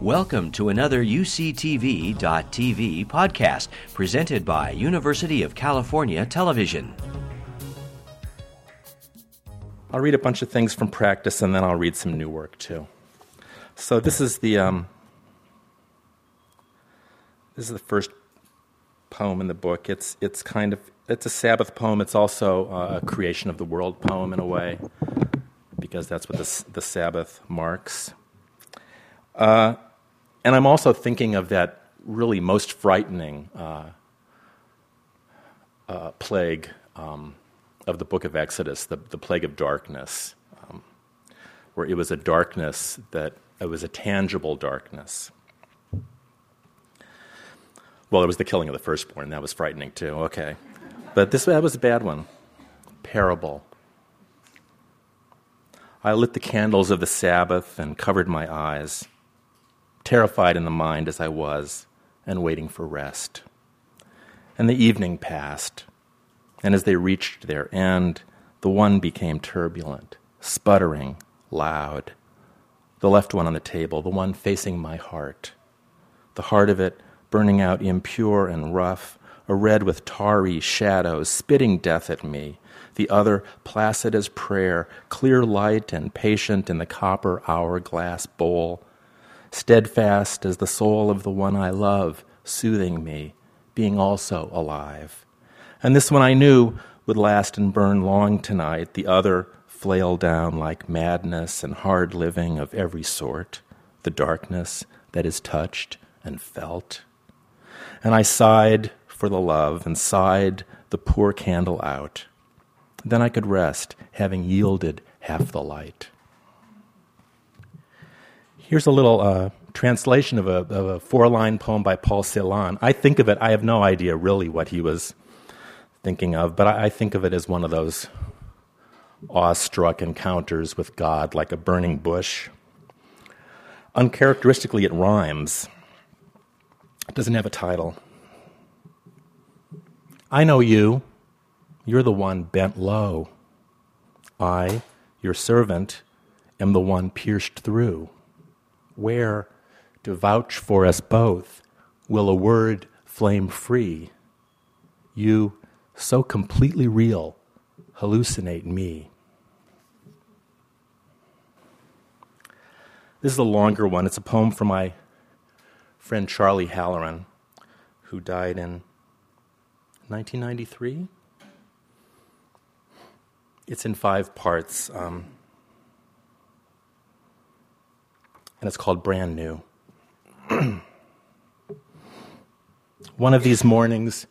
Welcome to another UCTV.tv podcast presented by University of California Television. I'll read a bunch of things from practice and then I'll read some new work too. So this is the um, this is the first poem in the book. It's it's kind of it's a Sabbath poem. It's also a creation of the world poem in a way, because that's what the, the Sabbath marks. Uh, and I'm also thinking of that really most frightening uh, uh, plague um, of the book of Exodus, the, the plague of darkness, um, where it was a darkness that it was a tangible darkness. Well, it was the killing of the firstborn. That was frightening too. Okay. But this that was a bad one. Parable. I lit the candles of the Sabbath and covered my eyes terrified in the mind as I was, and waiting for rest. And the evening passed, and as they reached their end, the one became turbulent, sputtering, loud. The left one on the table, the one facing my heart. The heart of it burning out impure and rough, a red with tarry shadows, spitting death at me. The other placid as prayer, clear light and patient in the copper hourglass bowl steadfast as the soul of the one I love, soothing me, being also alive. And this one I knew would last and burn long tonight, the other flail down like madness and hard living of every sort, the darkness that is touched and felt. And I sighed for the love and sighed the poor candle out. Then I could rest, having yielded half the light. Here's a little uh, translation of a, of a four line poem by Paul Celan. I think of it, I have no idea really what he was thinking of, but I, I think of it as one of those awestruck encounters with God, like a burning bush. Uncharacteristically, it rhymes. It doesn't have a title. I know you. You're the one bent low. I, your servant, am the one pierced through where to vouch for us both will a word flame free. You, so completely real, hallucinate me. This is a longer one. It's a poem from my friend Charlie Halloran, who died in 1993. It's in five parts. Um, and it's called Brand New. One of these mornings,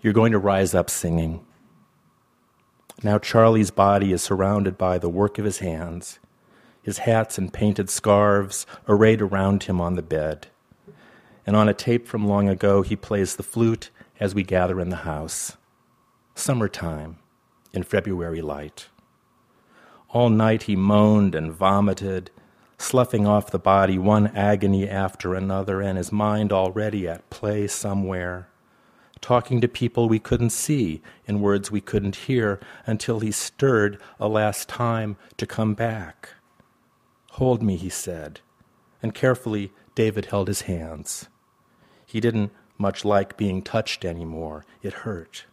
you're going to rise up singing. Now, Charlie's body is surrounded by the work of his hands, his hats and painted scarves arrayed around him on the bed. And on a tape from long ago, he plays the flute as we gather in the house. Summertime, in February light. All night he moaned and vomited sloughing off the body one agony after another, and his mind already at play somewhere, talking to people we couldn't see in words we couldn't hear until he stirred a last time to come back. Hold me, he said, and carefully David held his hands. He didn't much like being touched anymore. It hurt.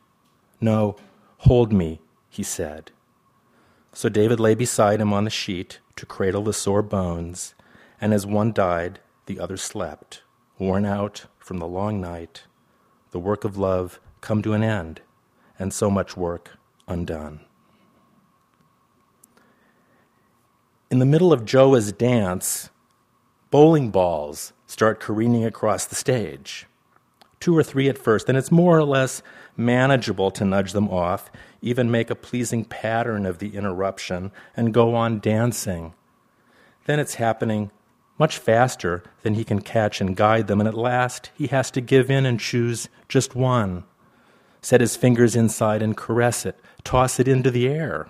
No, hold me, he said. So David lay beside him on the sheet to cradle the sore bones, and as one died, the other slept, worn out from the long night, the work of love come to an end, and so much work undone. In the middle of Joa's dance, bowling balls start careening across the stage. Two or three at first, and it's more or less manageable to nudge them off, even make a pleasing pattern of the interruption, and go on dancing. Then it's happening much faster than he can catch and guide them, and at last he has to give in and choose just one. Set his fingers inside and caress it, toss it into the air.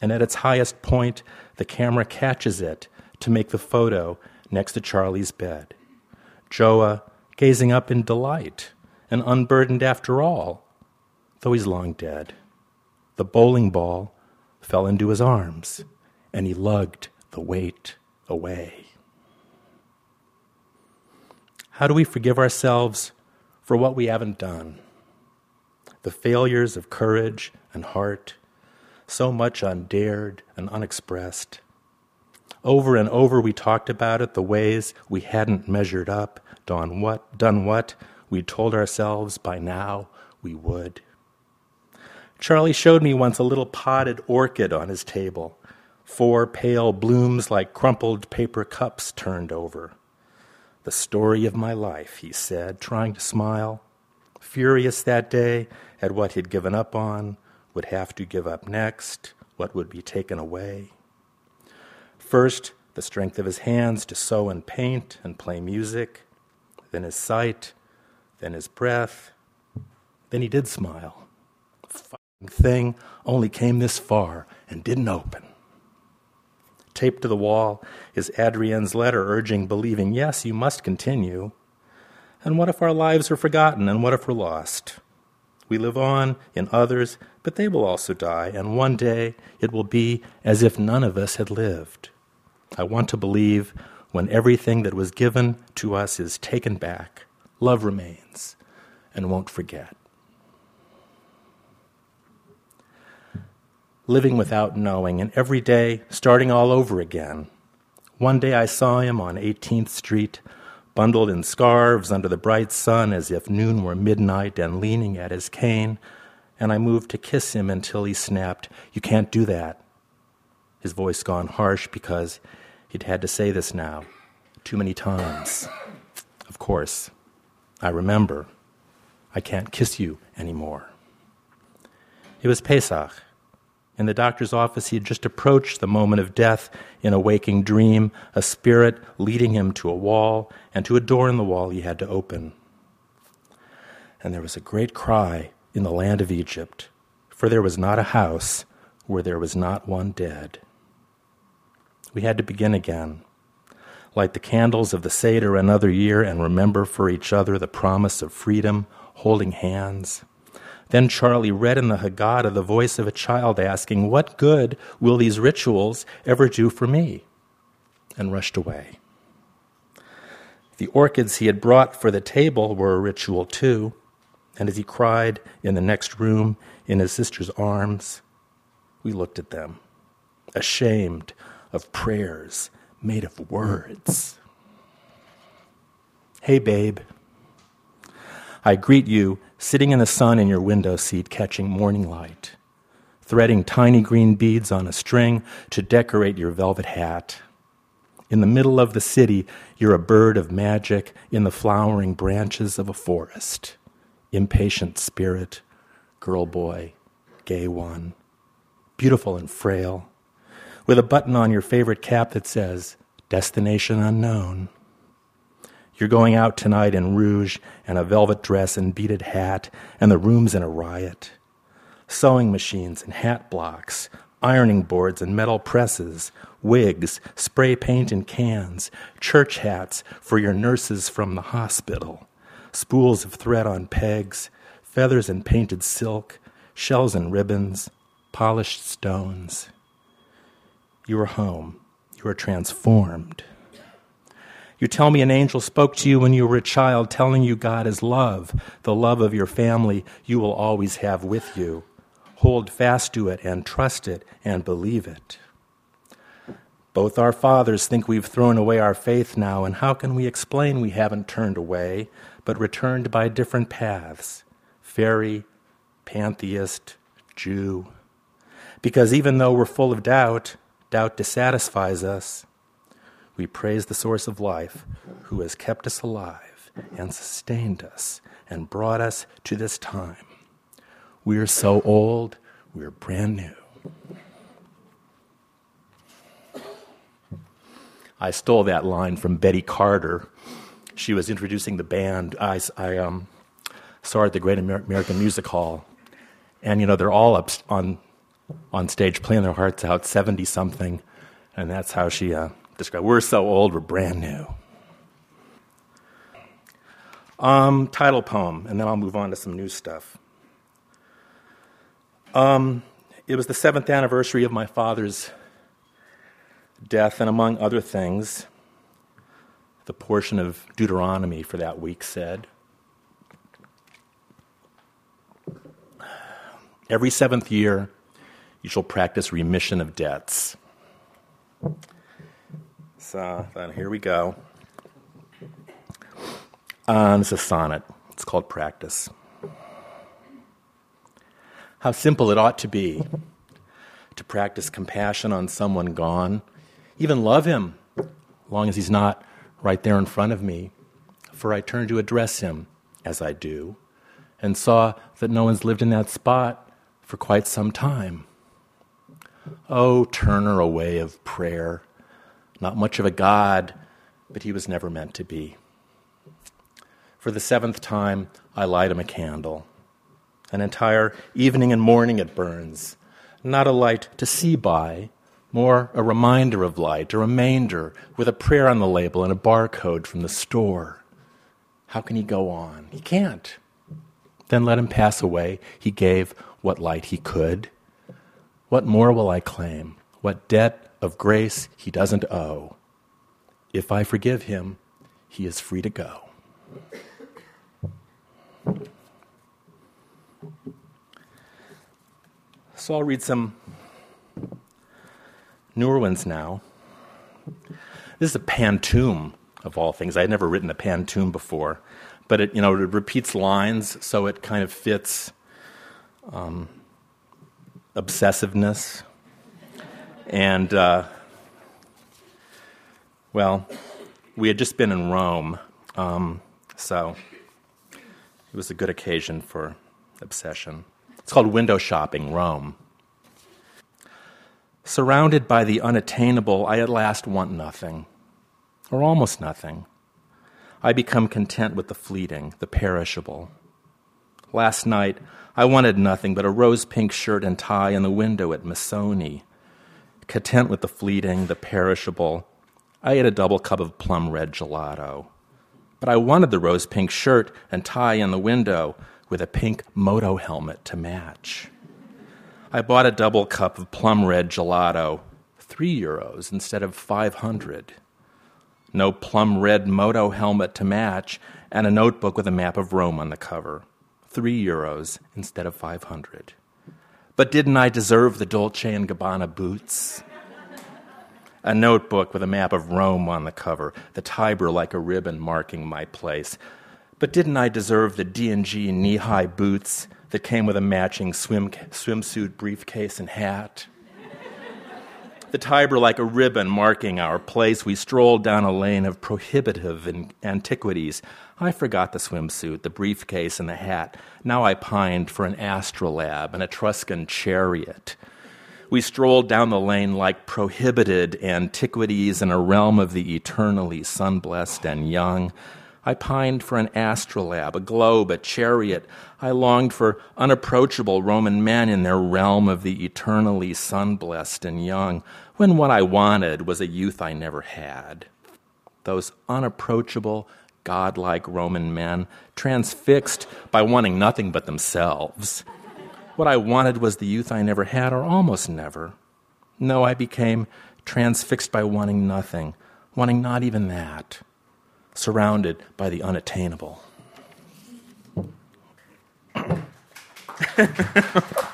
And at its highest point, the camera catches it to make the photo next to Charlie's bed. Joa gazing up in delight and unburdened after all, though he's long dead. The bowling ball fell into his arms, and he lugged the weight away. How do we forgive ourselves for what we haven't done? The failures of courage and heart, so much undared and unexpressed. Over and over we talked about it, the ways we hadn't measured up, done what, done what we told ourselves by now we would. Charlie showed me once a little potted orchid on his table, four pale blooms like crumpled paper cups turned over. The story of my life, he said, trying to smile. Furious that day at what he'd given up on, would have to give up next, what would be taken away. First, the strength of his hands to sew and paint and play music, then his sight, then his breath. Then he did smile. The fucking thing only came this far and didn't open. Taped to the wall is Adrienne's letter urging believing, yes, you must continue. And what if our lives are forgotten and what if we're lost? We live on in others, but they will also die, and one day it will be as if none of us had lived. I want to believe when everything that was given to us is taken back, love remains and won't forget. Living without knowing, and every day starting all over again. One day I saw him on 18th Street, bundled in scarves under the bright sun as if noon were midnight and leaning at his cane, and I moved to kiss him until he snapped, You can't do that. His voice gone harsh because he'd had to say this now too many times. Of course, I remember. I can't kiss you anymore. It was Pesach. In the doctor's office, he had just approached the moment of death in a waking dream, a spirit leading him to a wall and to a door in the wall he had to open. And there was a great cry in the land of Egypt, for there was not a house where there was not one dead. We had to begin again light the candles of the Seder another year and remember for each other the promise of freedom, holding hands. Then Charlie read in the Haggadah the voice of a child asking, What good will these rituals ever do for me? and rushed away. The orchids he had brought for the table were a ritual too, and as he cried in the next room in his sister's arms, we looked at them, ashamed of prayers made of words. Hey, babe. I greet you sitting in the sun in your window seat, catching morning light, threading tiny green beads on a string to decorate your velvet hat. In the middle of the city, you're a bird of magic in the flowering branches of a forest. Impatient spirit, girl boy, gay one, beautiful and frail, with a button on your favorite cap that says, Destination Unknown. You're going out tonight in rouge and a velvet dress and beaded hat, and the room's in a riot. Sewing machines and hat blocks, ironing boards and metal presses, wigs, spray paint in cans, church hats for your nurses from the hospital, spools of thread on pegs, feathers and painted silk, shells and ribbons, polished stones. You are home. You are transformed. You tell me an angel spoke to you when you were a child, telling you God is love, the love of your family you will always have with you. Hold fast to it and trust it and believe it. Both our fathers think we've thrown away our faith now, and how can we explain we haven't turned away, but returned by different paths? Fairy, pantheist, Jew. Because even though we're full of doubt, doubt dissatisfies us we praise the source of life who has kept us alive and sustained us and brought us to this time. We are so old, we are brand new. I stole that line from Betty Carter. She was introducing the band. I, I um, saw her at the Great American Music Hall. And, you know, they're all up on, on stage playing their hearts out, 70 something. And that's how she uh, describe. We're so old, we're brand new. Um, title poem, and then I'll move on to some new stuff. Um, it was the seventh anniversary of my father's death, and among other things, the portion of Deuteronomy for that week said. Every seventh year, you shall practice remission of debts. So then here we go. Um, it's a sonnet. It's called Practice. How simple it ought to be to practice compassion on someone gone, even love him, long as he's not right there in front of me. For I turned to address him, as I do, and saw that no one's lived in that spot for quite some time. Oh, Turner away of prayer. Not much of a God, but he was never meant to be. For the seventh time, I light him a candle. An entire evening and morning it burns. Not a light to see by, more a reminder of light, a remainder with a prayer on the label and a barcode from the store. How can he go on? He can't. Then let him pass away. He gave what light he could. What more will I claim? What debt of grace he doesn't owe? If I forgive him, he is free to go. So I'll read some newer ones now. This is a pantoum of all things. I had never written a pantoum before, but it you know it repeats lines, so it kind of fits um, obsessiveness. And, uh, well, we had just been in Rome, um, so it was a good occasion for obsession. It's called Window Shopping Rome. Surrounded by the unattainable, I at last want nothing, or almost nothing. I become content with the fleeting, the perishable. Last night, I wanted nothing but a rose pink shirt and tie in the window at Missoni. Content with the fleeting, the perishable, I ate a double cup of plum red gelato. But I wanted the rose pink shirt and tie in the window with a pink moto helmet to match. I bought a double cup of plum red gelato, three euros instead of 500. No plum red moto helmet to match, and a notebook with a map of Rome on the cover three euros instead of 500. But didn't I deserve the Dolce and Gabbana boots? A notebook with a map of Rome on the cover, the Tiber like a ribbon marking my place. But didn't I deserve the D&G knee-high boots that came with a matching swim, swimsuit briefcase and hat? the Tiber like a ribbon marking our place, we strolled down a lane of prohibitive antiquities. I forgot the swimsuit, the briefcase, and the hat. Now I pined for an astrolabe an Etruscan chariot. We strolled down the lane like prohibited antiquities in a realm of the eternally sun blessed and young. I pined for an astrolabe, a globe, a chariot. I longed for unapproachable Roman men in their realm of the eternally sun blessed and young, when what I wanted was a youth I never had. Those unapproachable, godlike Roman men, transfixed by wanting nothing but themselves. What I wanted was the youth I never had, or almost never. No, I became transfixed by wanting nothing, wanting not even that surrounded by the unattainable.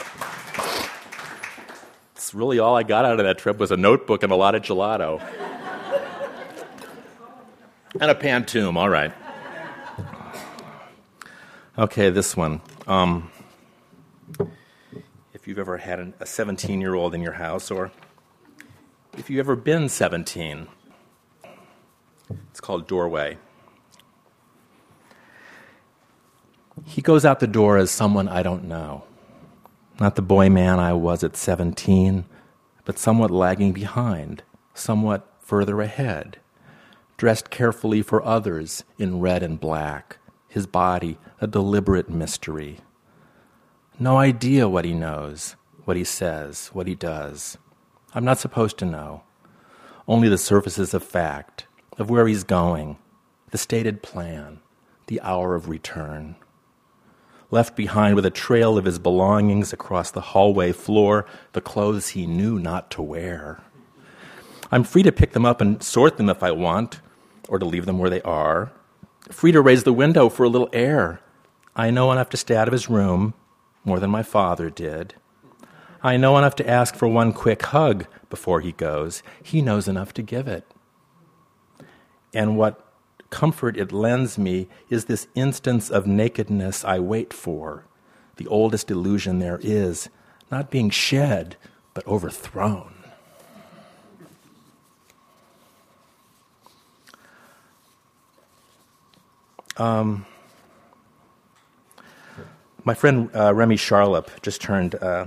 It's really all I got out of that trip was a notebook and a lot of gelato. And a pantoum, all right. Okay, this one. Um, if you've ever had an, a 17 year old in your house, or if you've ever been 17, it's called Doorway. He goes out the door as someone I don't know. Not the boy man I was at 17, but somewhat lagging behind, somewhat further ahead. Dressed carefully for others in red and black, his body a deliberate mystery. No idea what he knows, what he says, what he does. I'm not supposed to know. Only the surfaces of fact, of where he's going, the stated plan, the hour of return. Left behind with a trail of his belongings across the hallway floor, the clothes he knew not to wear. I'm free to pick them up and sort them if I want. Or to leave them where they are, free to raise the window for a little air. I know enough to stay out of his room, more than my father did. I know enough to ask for one quick hug before he goes. He knows enough to give it. And what comfort it lends me is this instance of nakedness I wait for, the oldest illusion there is, not being shed, but overthrown. Um, my friend uh, Remy Charlip just turned uh,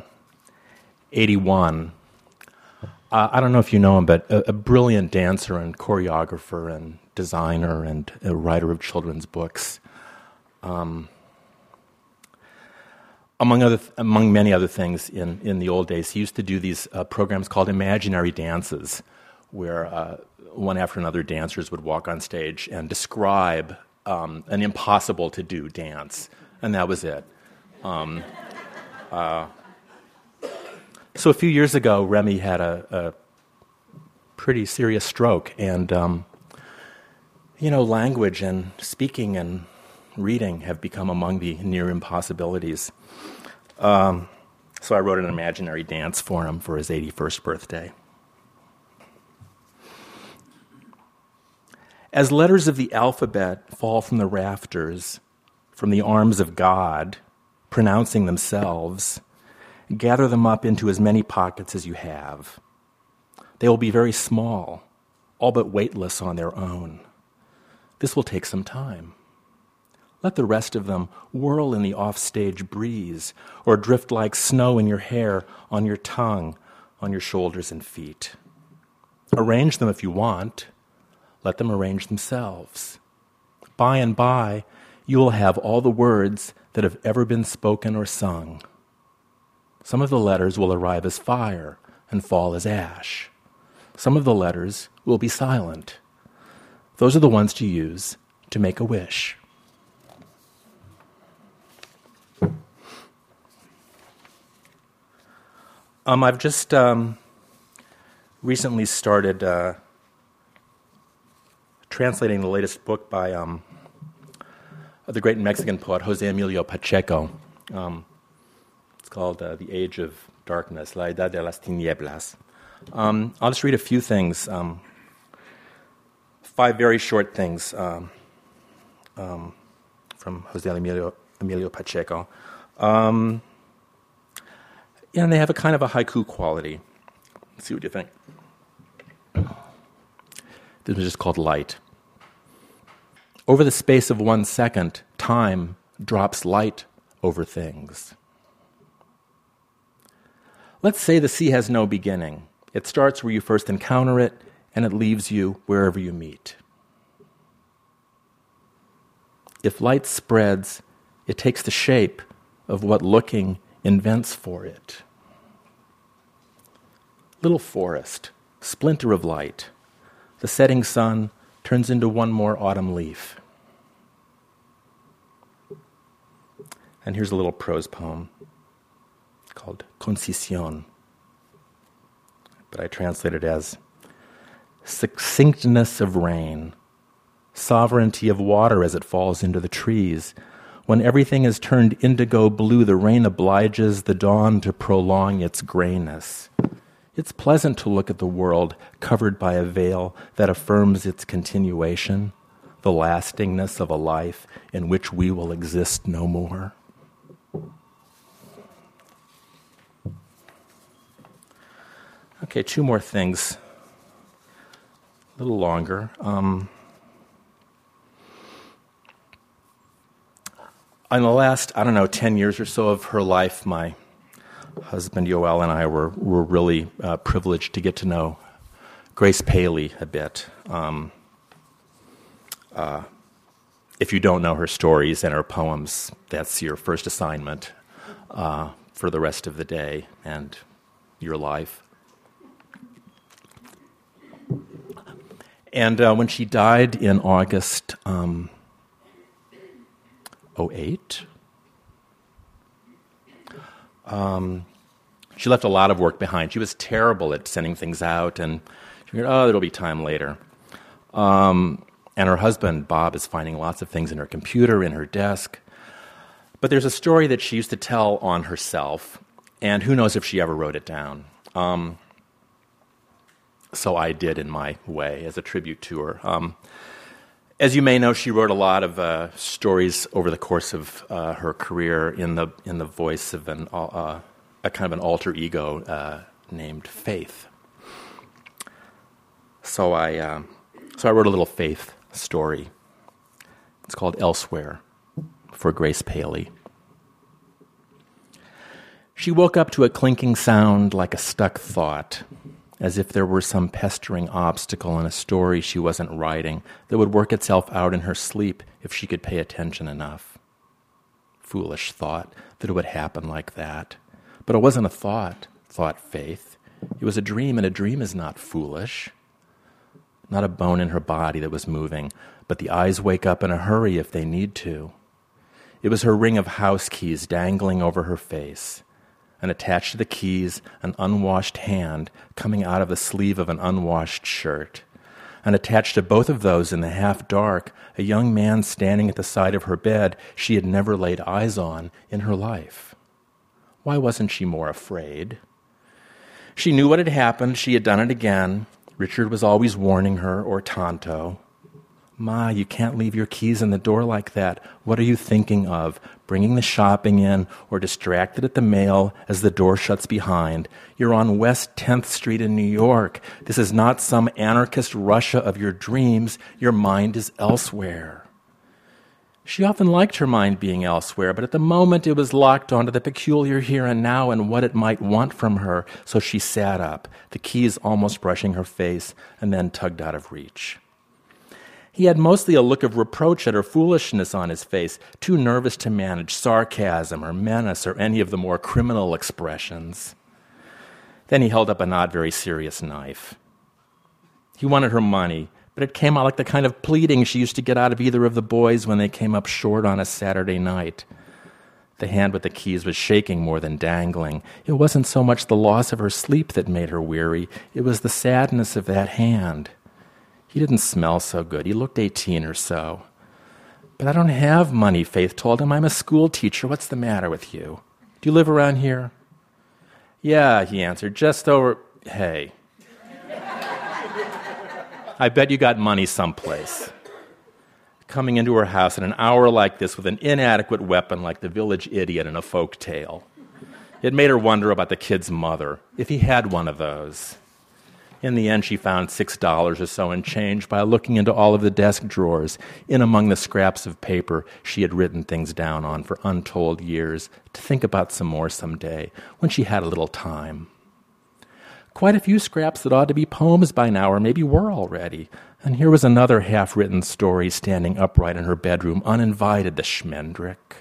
81. Uh, I don't know if you know him, but a, a, brilliant dancer and choreographer and designer and a writer of children's books. Um, among other, th- among many other things, in, in the old days, he used to do these uh, programs called imaginary dances, where uh, one after another dancers would walk on stage and describe um, an impossible to do dance, and that was it. Um, uh, so a few years ago, Remy had a, a pretty serious stroke, and um, you know, language and speaking and reading have become among the near impossibilities. Um, so I wrote an imaginary dance for him for his 81st birthday. As letters of the alphabet fall from the rafters, from the arms of God, pronouncing themselves, gather them up into as many pockets as you have. They will be very small, all but weightless on their own. This will take some time. Let the rest of them whirl in the offstage breeze or drift like snow in your hair, on your tongue, on your shoulders and feet. Arrange them if you want let them arrange themselves. By and by, you will have all the words that have ever been spoken or sung. Some of the letters will arrive as fire and fall as ash. Some of the letters will be silent. Those are the ones to use to make a wish. Um, I've just um, recently started uh, translating the latest book by um, the great Mexican poet Jose Emilio Pacheco. Um, it's called uh, The Age of Darkness, La Edad de las Tinieblas. Um, I'll just read a few things, um, five very short things um, um, from Jose Emilio, Emilio Pacheco. and they have a kind of a haiku quality. Let's see what you think. This just called light. Over the space of one second, time drops light over things. Let's say the sea has no beginning. It starts where you first encounter it, and it leaves you wherever you meet. If light spreads, it takes the shape of what looking invents for it. Little forest, splinter of light the setting sun turns into one more autumn leaf. And here's a little prose poem called Concisión, but I translate it as succinctness of rain, sovereignty of water as it falls into the trees. When everything is turned indigo blue, the rain obliges the dawn to prolong its grayness. It's pleasant to look at the world covered by a veil that affirms its continuation, the lastingness of a life in which we will exist no more. Okay, two more things. A little longer. Um, in the last, I don't know, 10 years or so of her life, my husband Yoel and I were, were really uh, privileged to get to know Grace Paley a bit. Um, uh, if you don't know her stories and her poems, that's your first assignment uh, for the rest of the day and your life. And uh, when she died in August um, 08, um, she left a lot of work behind. She was terrible at sending things out, and she figured, oh, there'll be time later. Um, And her husband, Bob, is finding lots of things in her computer, in her desk. But there's a story that she used to tell on herself, and who knows if she ever wrote it down. Um, so I did in my way as a tribute to her. Um, as you may know, she wrote a lot of uh, stories over the course of uh, her career in the in the voice of an uh, a kind of an alter ego uh, named Faith. So I uh, so I wrote a little Faith story. It's called Elsewhere for Grace Paley. She woke up to a clinking sound like a stuck thought as if there were some pestering obstacle in a story she wasn't writing that would work itself out in her sleep if she could pay attention enough. Foolish thought that it would happen like that. But it wasn't a thought, thought Faith. It was a dream, and a dream is not foolish. Not a bone in her body that was moving, but the eyes wake up in a hurry if they need to. It was her ring of house keys dangling over her face and attached to the keys an unwashed hand coming out of the sleeve of an unwashed shirt. And attached to both of those in the half dark, a young man standing at the side of her bed she had never laid eyes on in her life. Why wasn't she more afraid? She knew what had happened. She had done it again. Richard was always warning her, or Tonto. Ma, you can't leave your keys in the door like that. What are you thinking of? Bringing the shopping in or distracted at the mail as the door shuts behind? You're on West 10th Street in New York. This is not some anarchist Russia of your dreams. Your mind is elsewhere. She often liked her mind being elsewhere, but at the moment it was locked onto the peculiar here and now and what it might want from her, so she sat up, the keys almost brushing her face, and then tugged out of reach. He had mostly a look of reproach at her foolishness on his face, too nervous to manage sarcasm or menace or any of the more criminal expressions. Then he held up a not very serious knife. He wanted her money, but it came out like the kind of pleading she used to get out of either of the boys when they came up short on a Saturday night. The hand with the keys was shaking more than dangling. It wasn't so much the loss of her sleep that made her weary, it was the sadness of that hand. He didn't smell so good. He looked 18 or so. But I don't have money, Faith told him. I'm a school teacher. What's the matter with you? Do you live around here? Yeah, he answered, just over. Hey. I bet you got money someplace. Coming into her house at an hour like this with an inadequate weapon like the village idiot in a folk tale. It made her wonder about the kid's mother, if he had one of those. In the end, she found $6 or so in change by looking into all of the desk drawers, in among the scraps of paper she had written things down on for untold years, to think about some more some day, when she had a little time. Quite a few scraps that ought to be poems by now, or maybe were already. And here was another half written story standing upright in her bedroom, uninvited, the Schmendrick.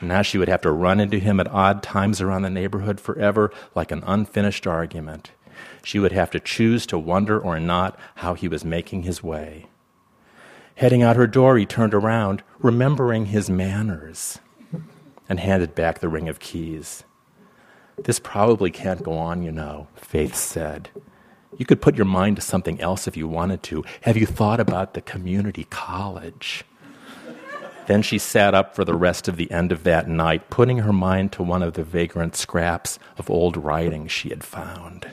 Now she would have to run into him at odd times around the neighborhood forever, like an unfinished argument. She would have to choose to wonder or not how he was making his way. Heading out her door, he turned around, remembering his manners, and handed back the ring of keys. This probably can't go on, you know, Faith said. You could put your mind to something else if you wanted to. Have you thought about the community college? Then she sat up for the rest of the end of that night, putting her mind to one of the vagrant scraps of old writing she had found.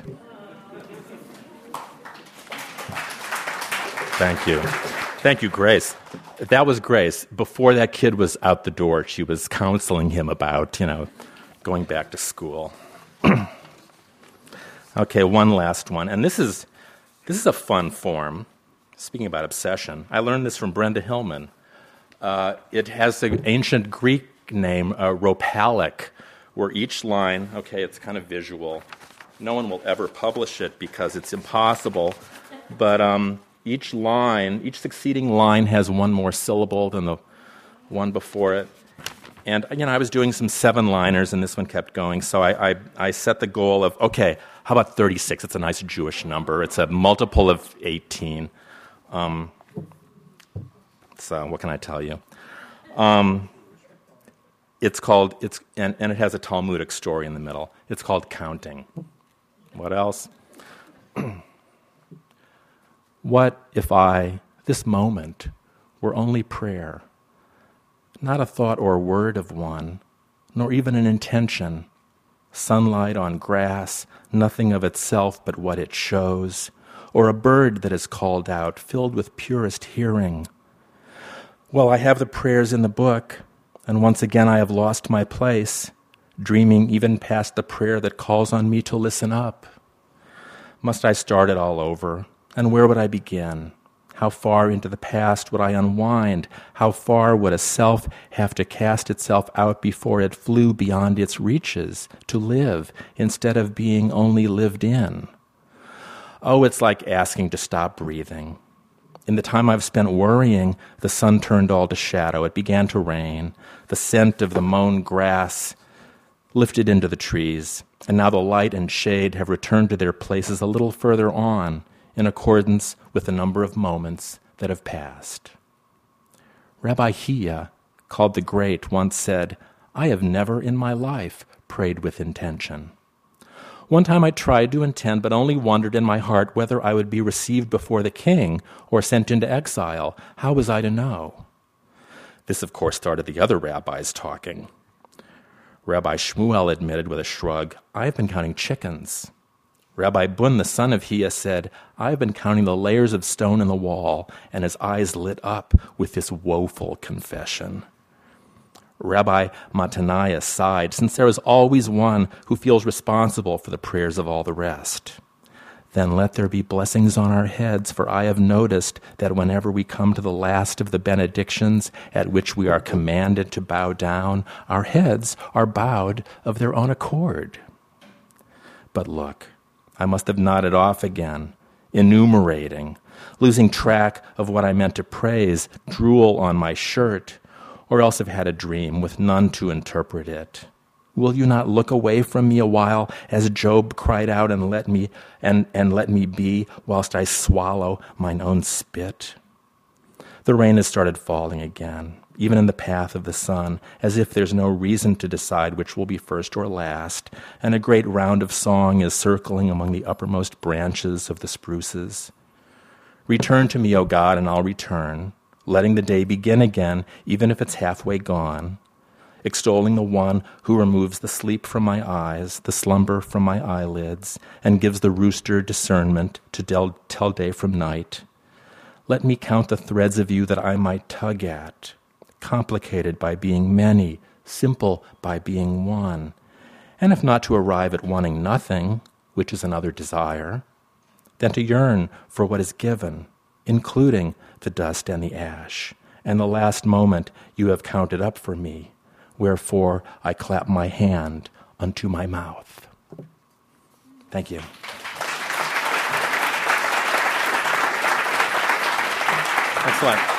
Thank you. Thank you, Grace. That was Grace. Before that kid was out the door, she was counseling him about, you know, going back to school. okay, one last one. And this is this is a fun form. Speaking about obsession, I learned this from Brenda Hillman. Uh, it has the ancient Greek name uh, rhopalic, where each line, okay, it's kind of visual. No one will ever publish it because it's impossible. But um, each line, each succeeding line has one more syllable than the one before it. And you know, I was doing some seven liners, and this one kept going. So I, I, I, set the goal of okay, how about 36? It's a nice Jewish number. It's a multiple of 18. Um, so what can I tell you? Um, it's called it's and, and it has a Talmudic story in the middle. It's called counting. What else? What if I, this moment, were only prayer, not a thought or word of one, nor even an intention, sunlight on grass, nothing of itself but what it shows, or a bird that is called out, filled with purest hearing. Well, I have the prayers in the book, and once again I have lost my place, dreaming even past the prayer that calls on me to listen up. Must I start it all over? And where would I begin? How far into the past would I unwind? How far would a self have to cast itself out before it flew beyond its reaches to live instead of being only lived in? Oh, it's like asking to stop breathing. In the time I've spent worrying, the sun turned all to shadow. It began to rain. The scent of the mown grass lifted into the trees, and now the light and shade have returned to their places a little further on in accordance with the number of moments that have passed. Rabbi Hiya, called the Great, once said, I have never in my life prayed with intention. One time I tried to intend, but only wondered in my heart whether I would be received before the king or sent into exile. How was I to know? This, of course, started the other rabbis talking. Rabbi Shmuel admitted with a shrug, I've been counting chickens. Rabbi Bun, the son of Hiya, said, I've been counting the layers of stone in the wall, and his eyes lit up with this woeful confession. Rabbi Mataniah sighed, since there is always one who feels responsible for the prayers of all the rest. Then let there be blessings on our heads, for I have noticed that whenever we come to the last of the benedictions at which we are commanded to bow down, our heads are bowed of their own accord. But look, I must have nodded off again, enumerating, losing track of what I meant to praise, drool on my shirt, or else have had a dream with none to interpret it. Will you not look away from me a while, as Job cried out, and let me and, and let me be, whilst I swallow mine own spit? The rain has started falling again even in the path of the sun, as if there's no reason to decide which will be first or last, and a great round of song is circling among the uppermost branches of the spruces. Return to me, O God, and I'll return, letting the day begin again, even if it's halfway gone, extolling the one who removes the sleep from my eyes, the slumber from my eyelids, and gives the rooster discernment to tell day from night. Let me count the threads of you that I might tug at complicated by being many, simple by being one. And if not to arrive at wanting nothing, which is another desire, then to yearn for what is given, including the dust and the ash, and the last moment you have counted up for me, wherefore I clap my hand unto my mouth. Thank you. Excellent.